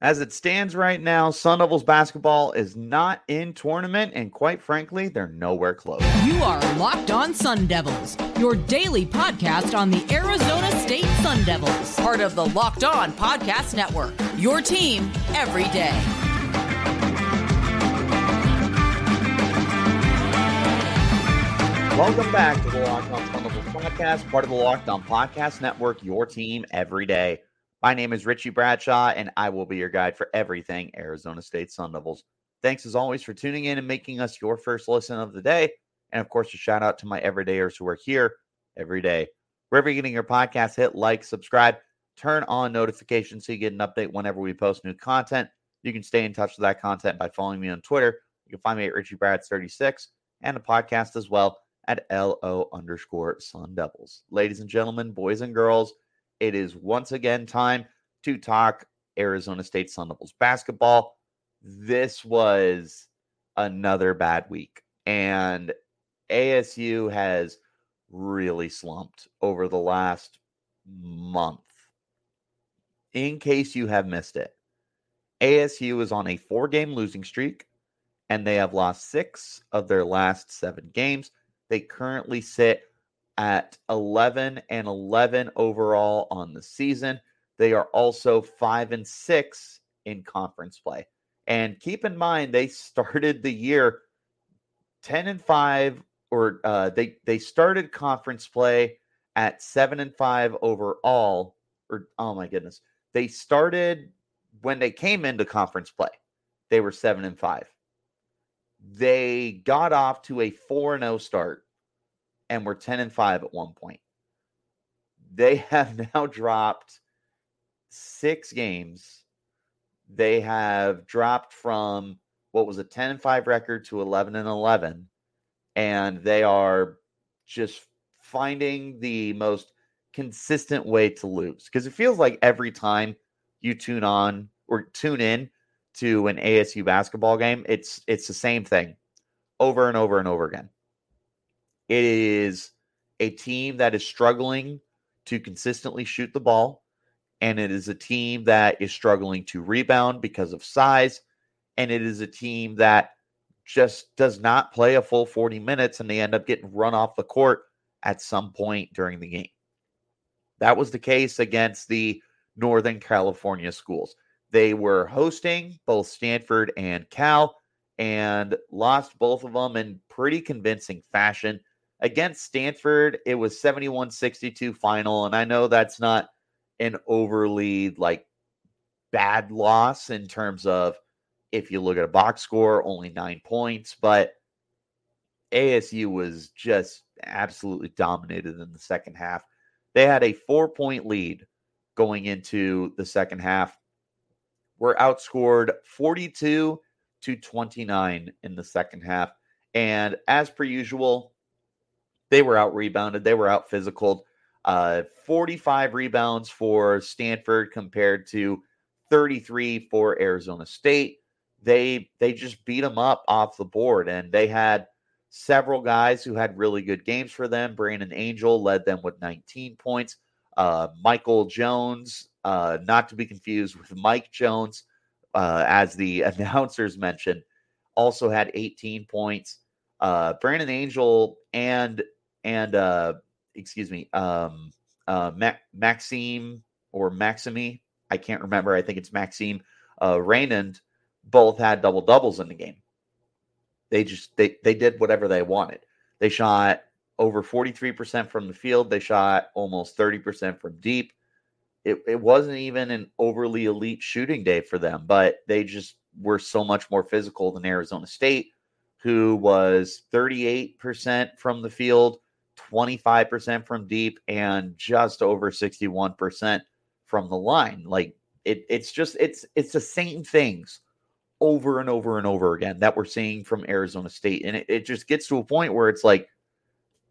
As it stands right now, Sun Devils basketball is not in tournament, and quite frankly, they're nowhere close. You are Locked On Sun Devils, your daily podcast on the Arizona State Sun Devils, part of the Locked On Podcast Network. Your team every day. Welcome back to the Locked On Sun Devils podcast, part of the Locked On Podcast Network, your team every day. My name is Richie Bradshaw, and I will be your guide for everything Arizona State Sun Devils. Thanks as always for tuning in and making us your first listen of the day. And of course, a shout out to my everydayers who are here every day. Wherever you're getting your podcast, hit like, subscribe, turn on notifications so you get an update whenever we post new content. You can stay in touch with that content by following me on Twitter. You can find me at Richie Brads36 and the podcast as well at LO underscore Sun Devils. Ladies and gentlemen, boys and girls, it is once again time to talk Arizona State Sun Devils basketball. This was another bad week, and ASU has really slumped over the last month. In case you have missed it, ASU is on a four game losing streak, and they have lost six of their last seven games. They currently sit at 11 and 11 overall on the season. They are also 5 and 6 in conference play. And keep in mind they started the year 10 and 5 or uh, they they started conference play at 7 and 5 overall or oh my goodness. They started when they came into conference play. They were 7 and 5. They got off to a 4 and 0 start and were 10 and 5 at one point. They have now dropped six games. They have dropped from what was a 10 and 5 record to 11 and 11 and they are just finding the most consistent way to lose because it feels like every time you tune on or tune in to an ASU basketball game it's it's the same thing over and over and over again it is a team that is struggling to consistently shoot the ball, and it is a team that is struggling to rebound because of size, and it is a team that just does not play a full 40 minutes and they end up getting run off the court at some point during the game. That was the case against the Northern California schools. They were hosting both Stanford and Cal and lost both of them in pretty convincing fashion. Against Stanford, it was 71 62 final. And I know that's not an overly like bad loss in terms of if you look at a box score, only nine points, but ASU was just absolutely dominated in the second half. They had a four point lead going into the second half. Were outscored 42 to 29 in the second half. And as per usual, they were out rebounded. They were out physical. Uh, 45 rebounds for Stanford compared to 33 for Arizona State. They they just beat them up off the board, and they had several guys who had really good games for them. Brandon Angel led them with 19 points. Uh, Michael Jones, uh, not to be confused with Mike Jones, uh, as the announcers mentioned, also had 18 points. Uh, Brandon Angel and and uh, excuse me, um, uh, Mac- Maxime or Maxime, I can't remember. I think it's Maxime uh, Raymond. Both had double doubles in the game. They just they they did whatever they wanted. They shot over 43% from the field. They shot almost 30% from deep. It, it wasn't even an overly elite shooting day for them, but they just were so much more physical than Arizona State, who was 38% from the field, 25% from deep and just over 61% from the line. Like it, it's just it's it's the same things over and over and over again that we're seeing from Arizona State. And it, it just gets to a point where it's like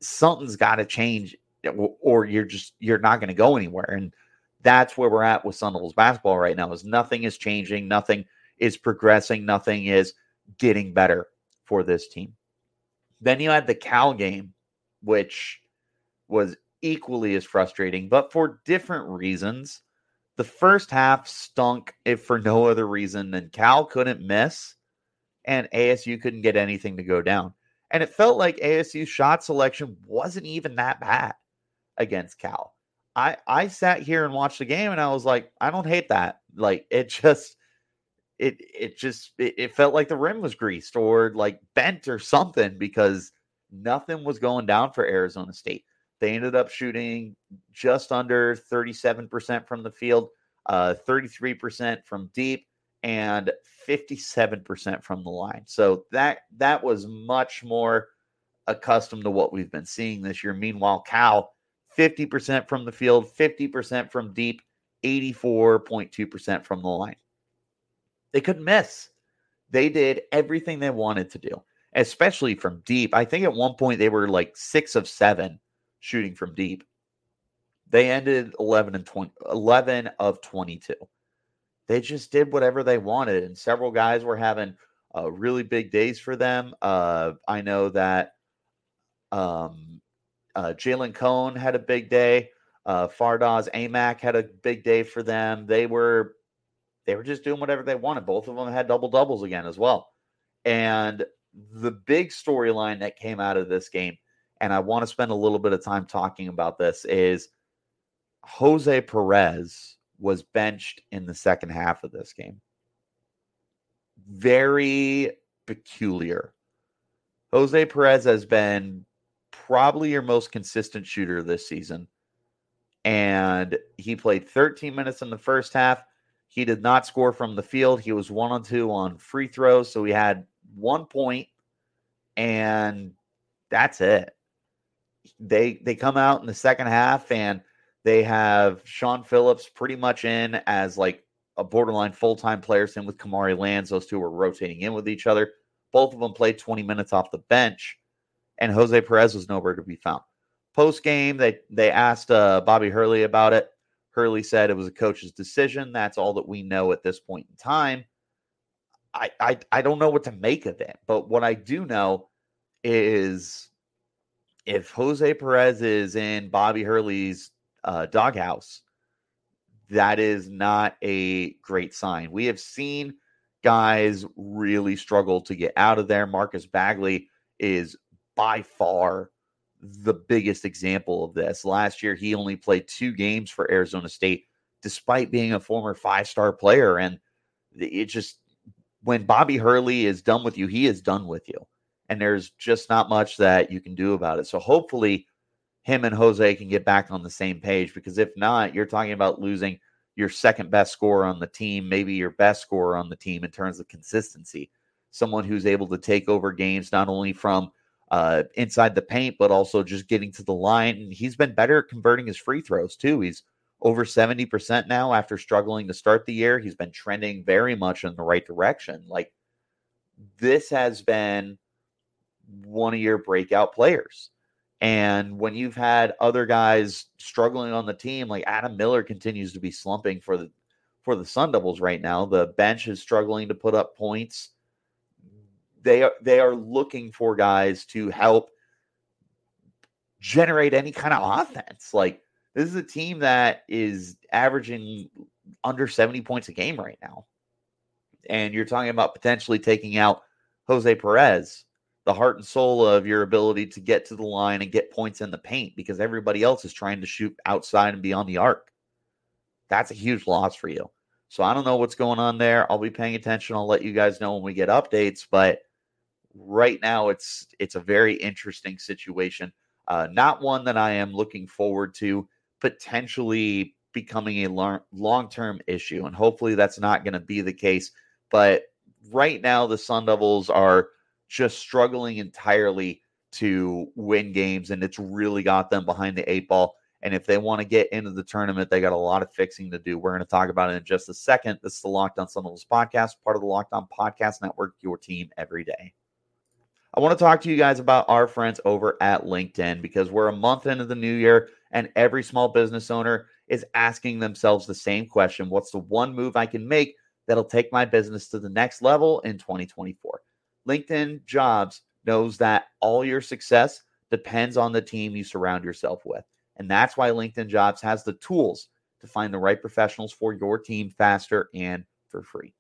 something's got to change eh, or you're just you're not to go anywhere. And that's where we're at with Sun Devils basketball right now is nothing is changing, nothing is progressing, nothing is getting better for this team. Then you had the Cal game which was equally as frustrating, but for different reasons. the first half stunk if for no other reason than Cal couldn't miss and ASU couldn't get anything to go down. And it felt like ASU's shot selection wasn't even that bad against Cal. I I sat here and watched the game and I was like, I don't hate that. Like it just it it just it, it felt like the rim was greased or like bent or something because nothing was going down for Arizona State. They ended up shooting just under 37% from the field, uh, 33% from deep, and 57% from the line. So that that was much more accustomed to what we've been seeing this year. Meanwhile, Cal 50% from the field, 50% from deep, 84.2% from the line. They couldn't miss. They did everything they wanted to do, especially from deep. I think at one point they were like 6 of 7 shooting from deep. They ended 11 and 20 11 of 22 they just did whatever they wanted. And several guys were having uh, really big days for them. Uh, I know that um, uh, Jalen Cone had a big day. Uh, Fardaws Aimaq had a big day for them. They were they were just doing whatever they wanted. Both of them had double doubles again as well. And the big storyline that came out of this game, and I want to spend a little bit of time talking about this, is Jose Perez was benched in the second half of this game. Very peculiar. Jose Perez has been probably your most consistent shooter this season. And he played 13 minutes in the first half. He did not score from the field. He was one on two on free throws. So he had one point, and that's it. They they come out in the second half and they have Shawn Phillips pretty much in as like a borderline full time player, same with Kamari Lands. Those two were rotating in with each other. Both of them played 20 minutes off the bench, and Jose Perez was nowhere to be found. Post game, they they asked uh, Bobby Hurley about it. Hurley said it was a coach's decision. That's all that we know at this point in time. I, I I don't know what to make of it, but what I do know is if Jose Perez is in Bobby Hurley's uh, doghouse, that is not a great sign. We have seen guys really struggle to get out of there. Marcus Bagley is by far the biggest example of this. Last year, he only played two games for Arizona State, despite being a former five star player. And it just, when Bobby Hurley is done with you, he is done with you. And there's just not much that you can do about it. So hopefully, him and Jose can get back on the same page because if not, you're talking about losing your second best scorer on the team, maybe your best scorer on the team in terms of consistency. Someone who's able to take over games not only from uh, inside the paint, but also just getting to the line. And he's been better at converting his free throws too. He's over 70% now after struggling to start the year. He's been trending very much in the right direction. Like this has been one of your breakout players. And when you've had other guys struggling on the team, like Adam Miller continues to be slumping for the for the Sun Devils right now. The bench is struggling to put up points. They are they are looking for guys to help generate any kind of offense. Like this is a team that is averaging under 70 points a game right now. And you're talking about potentially taking out Jose Perez the heart and soul of your ability to get to the line and get points in the paint because everybody else is trying to shoot outside and beyond the arc. That's a huge loss for you. So I don't know what's going on there. I'll be paying attention. I'll let you guys know when we get updates, but right now it's it's a very interesting situation. Uh, not one that I am looking forward to potentially becoming a long term issue, and hopefully that's not going to be the case. But right now, the Sun Devils are just struggling entirely to win games, and it's really got them behind the eight ball. And if they want to get into the tournament, they got a lot of fixing to do. We're going to talk about it in just a second. This is the Locked On Sun Devils podcast, part of the Locked On Podcast Network, your team every day. I want to talk to you guys about our friends over at LinkedIn because we're a month into the new year, and every small business owner is asking themselves the same question What's the one move I can make that'll take my business to the next level in 2024? LinkedIn Jobs knows that all your success depends on the team you surround yourself with. And that's why LinkedIn Jobs has the tools to find the right professionals for your team faster and for free.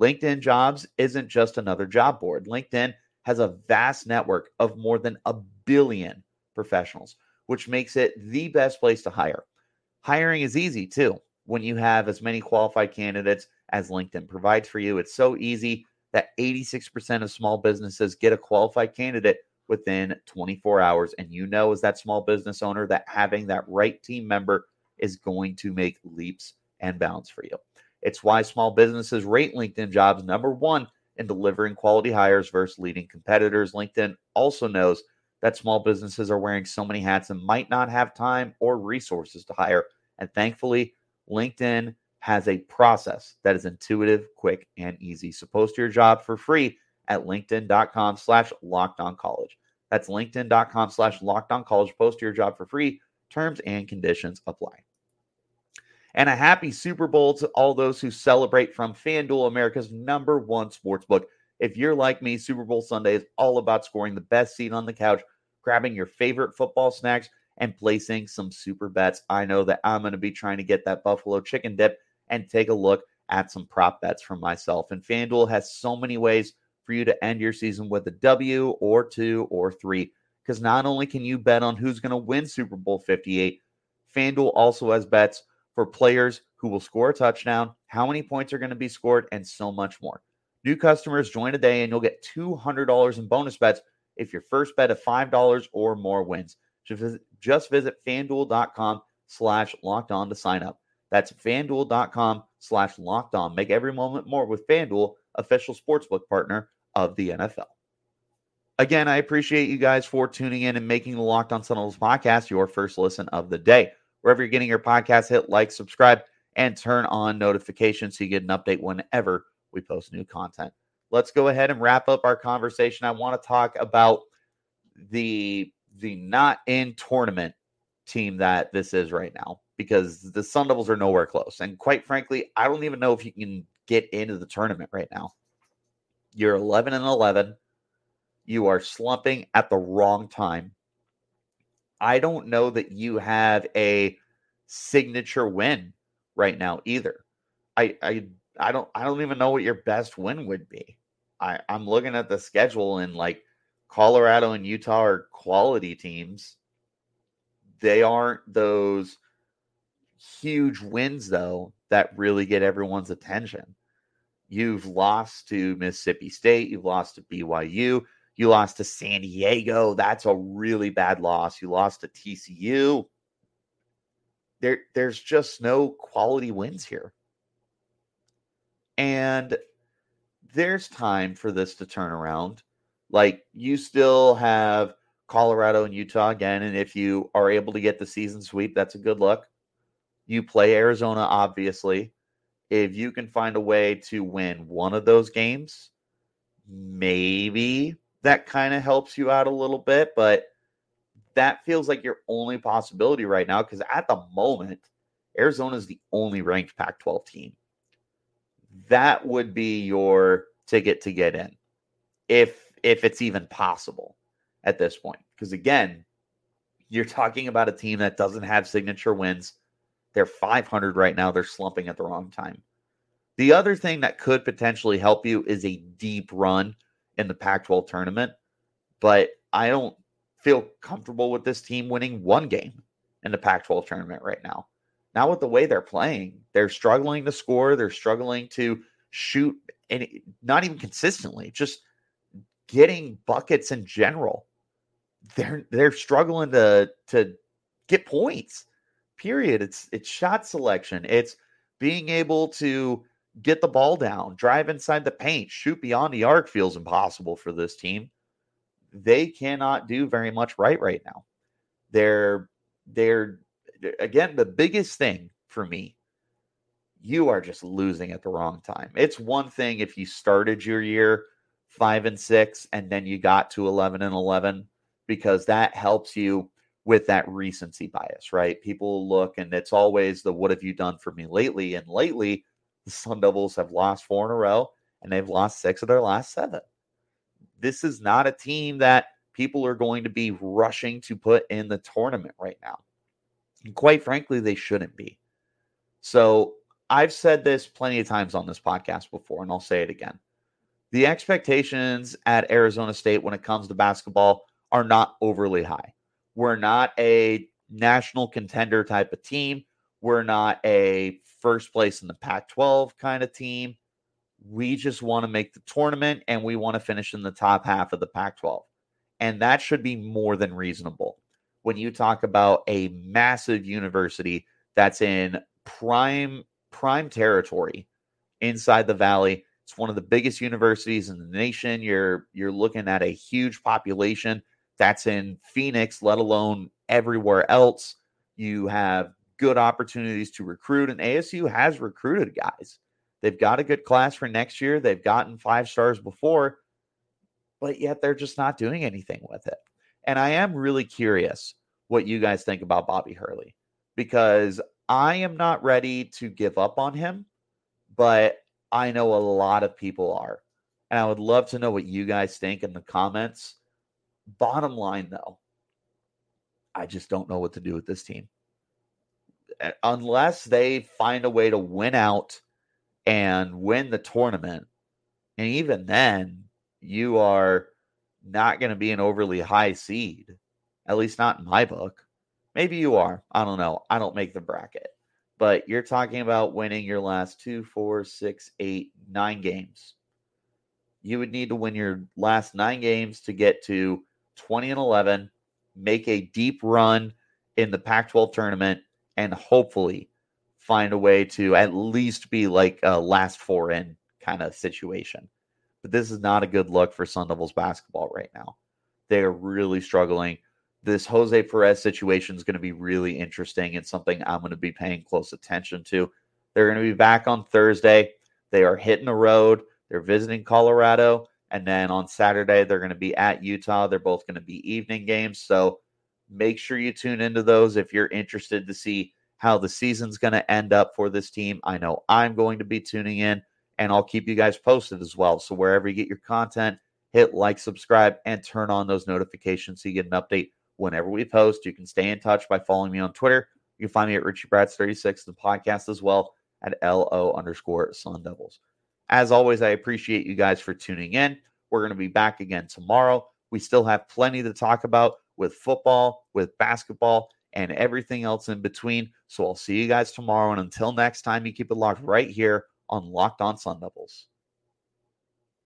LinkedIn Jobs isn't just another job board. LinkedIn has a vast network of more than a billion professionals, which makes it the best place to hire. Hiring is easy too when you have as many qualified candidates as LinkedIn provides for you. It's so easy that 86% of small businesses get a qualified candidate within 24 hours. And you know, as that small business owner, that having that right team member is going to make leaps and bounds for you. It's why small businesses rate LinkedIn jobs number one in delivering quality hires versus leading competitors. LinkedIn also knows that small businesses are wearing so many hats and might not have time or resources to hire. And thankfully, LinkedIn has a process that is intuitive, quick, and easy. So post your job for free at linkedin.com slash locked on college. That's linkedin.com slash locked on college. Post your job for free. Terms and conditions apply. And a happy Super Bowl to all those who celebrate from FanDuel, America's number one sports book. If you're like me, Super Bowl Sunday is all about scoring the best seat on the couch, grabbing your favorite football snacks, and placing some super bets. I know that I'm going to be trying to get that Buffalo chicken dip and take a look at some prop bets for myself. And FanDuel has so many ways for you to end your season with a W or two or three. Because not only can you bet on who's going to win Super Bowl 58, FanDuel also has bets for players who will score a touchdown, how many points are going to be scored, and so much more. New customers join today and you'll get $200 in bonus bets if your first bet of $5 or more wins. Just visit, just visit fanduel.com slash locked on to sign up. That's fanduel.com slash locked on. Make every moment more with Fanduel, official sportsbook partner of the NFL. Again, I appreciate you guys for tuning in and making the Locked On Devils podcast your first listen of the day. Wherever you're getting your podcast, hit like, subscribe, and turn on notifications so you get an update whenever we post new content. Let's go ahead and wrap up our conversation. I want to talk about the the not in tournament team that this is right now because the Sun Devils are nowhere close. And quite frankly, I don't even know if you can get into the tournament right now. You're 11 and 11. You are slumping at the wrong time. I don't know that you have a signature win right now either. I I I don't I don't even know what your best win would be. I I'm looking at the schedule and like Colorado and Utah are quality teams. They aren't those huge wins though that really get everyone's attention. You've lost to Mississippi State, you've lost to BYU, you lost to San Diego. That's a really bad loss. You lost to TCU. There, there's just no quality wins here. And there's time for this to turn around. Like you still have Colorado and Utah again. And if you are able to get the season sweep, that's a good look. You play Arizona, obviously. If you can find a way to win one of those games, maybe that kind of helps you out a little bit, but that feels like your only possibility right now because at the moment, Arizona is the only ranked Pac 12 team. That would be your ticket to get in if if it's even possible at this point. Because again you're talking about a team that doesn't have signature wins. They're 500 right now. They're slumping at the wrong time. The other thing that could potentially help you is a deep run in the Pac 12 tournament, but I don't feel comfortable with this team winning one game in the Pac 12 tournament right now. Now, with the way they're playing, they're struggling to score, they're struggling to shoot, and not even consistently, just getting buckets in general. They're they're struggling to to get points. Period. It's it's shot selection. It's being able to get the ball down, drive inside the paint, shoot beyond the arc feels impossible for this team. They cannot do very much right right now. They're they're again the biggest thing for me. You are just losing at the wrong time. It's one thing if you started your year 5 and 6 and then you got to 11 and 11 because that helps you with that recency bias, right? People look and it's always the what have you done for me lately and lately the Sun Devils have lost four in a row and they've lost six of their last seven. This is not a team that people are going to be rushing to put in the tournament right now. And quite frankly, they shouldn't be. So I've said this plenty of times on this podcast before, and I'll say it again. The expectations at Arizona State when it comes to basketball are not overly high. We're not a national contender type of team. We're not a first place in the Pac 12 kind of team. We just want to make the tournament and we want to finish in the top half of the Pac 12. And that should be more than reasonable. When you talk about a massive university that's in prime prime territory inside the valley, it's one of the biggest universities in the nation. You're you're looking at a huge population that's in Phoenix, let alone everywhere else. You have good opportunities to recruit, and ASU has recruited guys. They've got a good class for next year. They've gotten five stars before, but yet they're just not doing anything with it. And I am really curious what you guys think about Bobby Hurley because I am not ready to give up on him, but I know a lot of people are. And I would love to know what you guys think in the comments. Bottom line, though, I just don't know what to do with this team. Unless they find a way to win out and win the tournament. And even then, you are not going to be an overly high seed, at least not in my book. Maybe you are. I don't know. I don't make the bracket. But you're talking about winning your last two, four, six, eight, nine games. You would need to win your last nine games to get to 20 and 11 make a deep run in the Pac 12 tournament and hopefully find a way to at least be like a last four in kind of situation. But this is not a good look for Sun Devils basketball right now. They are really struggling. This Jose Perez situation is going to be really interesting and something I'm going to be paying close attention to. They're going to be back on Thursday. They are hitting the road. They're visiting Colorado. And then on Saturday, they're going to be at Utah. They're both going to be evening games. So make sure you tune into those if you're interested to see how the season's going to end up for this team. I know I'm going to be tuning in and I'll keep you guys posted as well. So wherever you get your content, hit like, subscribe, and turn on those notifications so you get an update whenever we post. You can stay in touch by following me on Twitter. You can find me at Richie Brads 36, the podcast as well at LO underscore Sun Devils. As always, I appreciate you guys for tuning in. We're going to be back again tomorrow. We still have plenty to talk about with football, with basketball, and everything else in between. So I'll see you guys tomorrow. And until next time, you keep it locked right here on Locked On Sun Devils.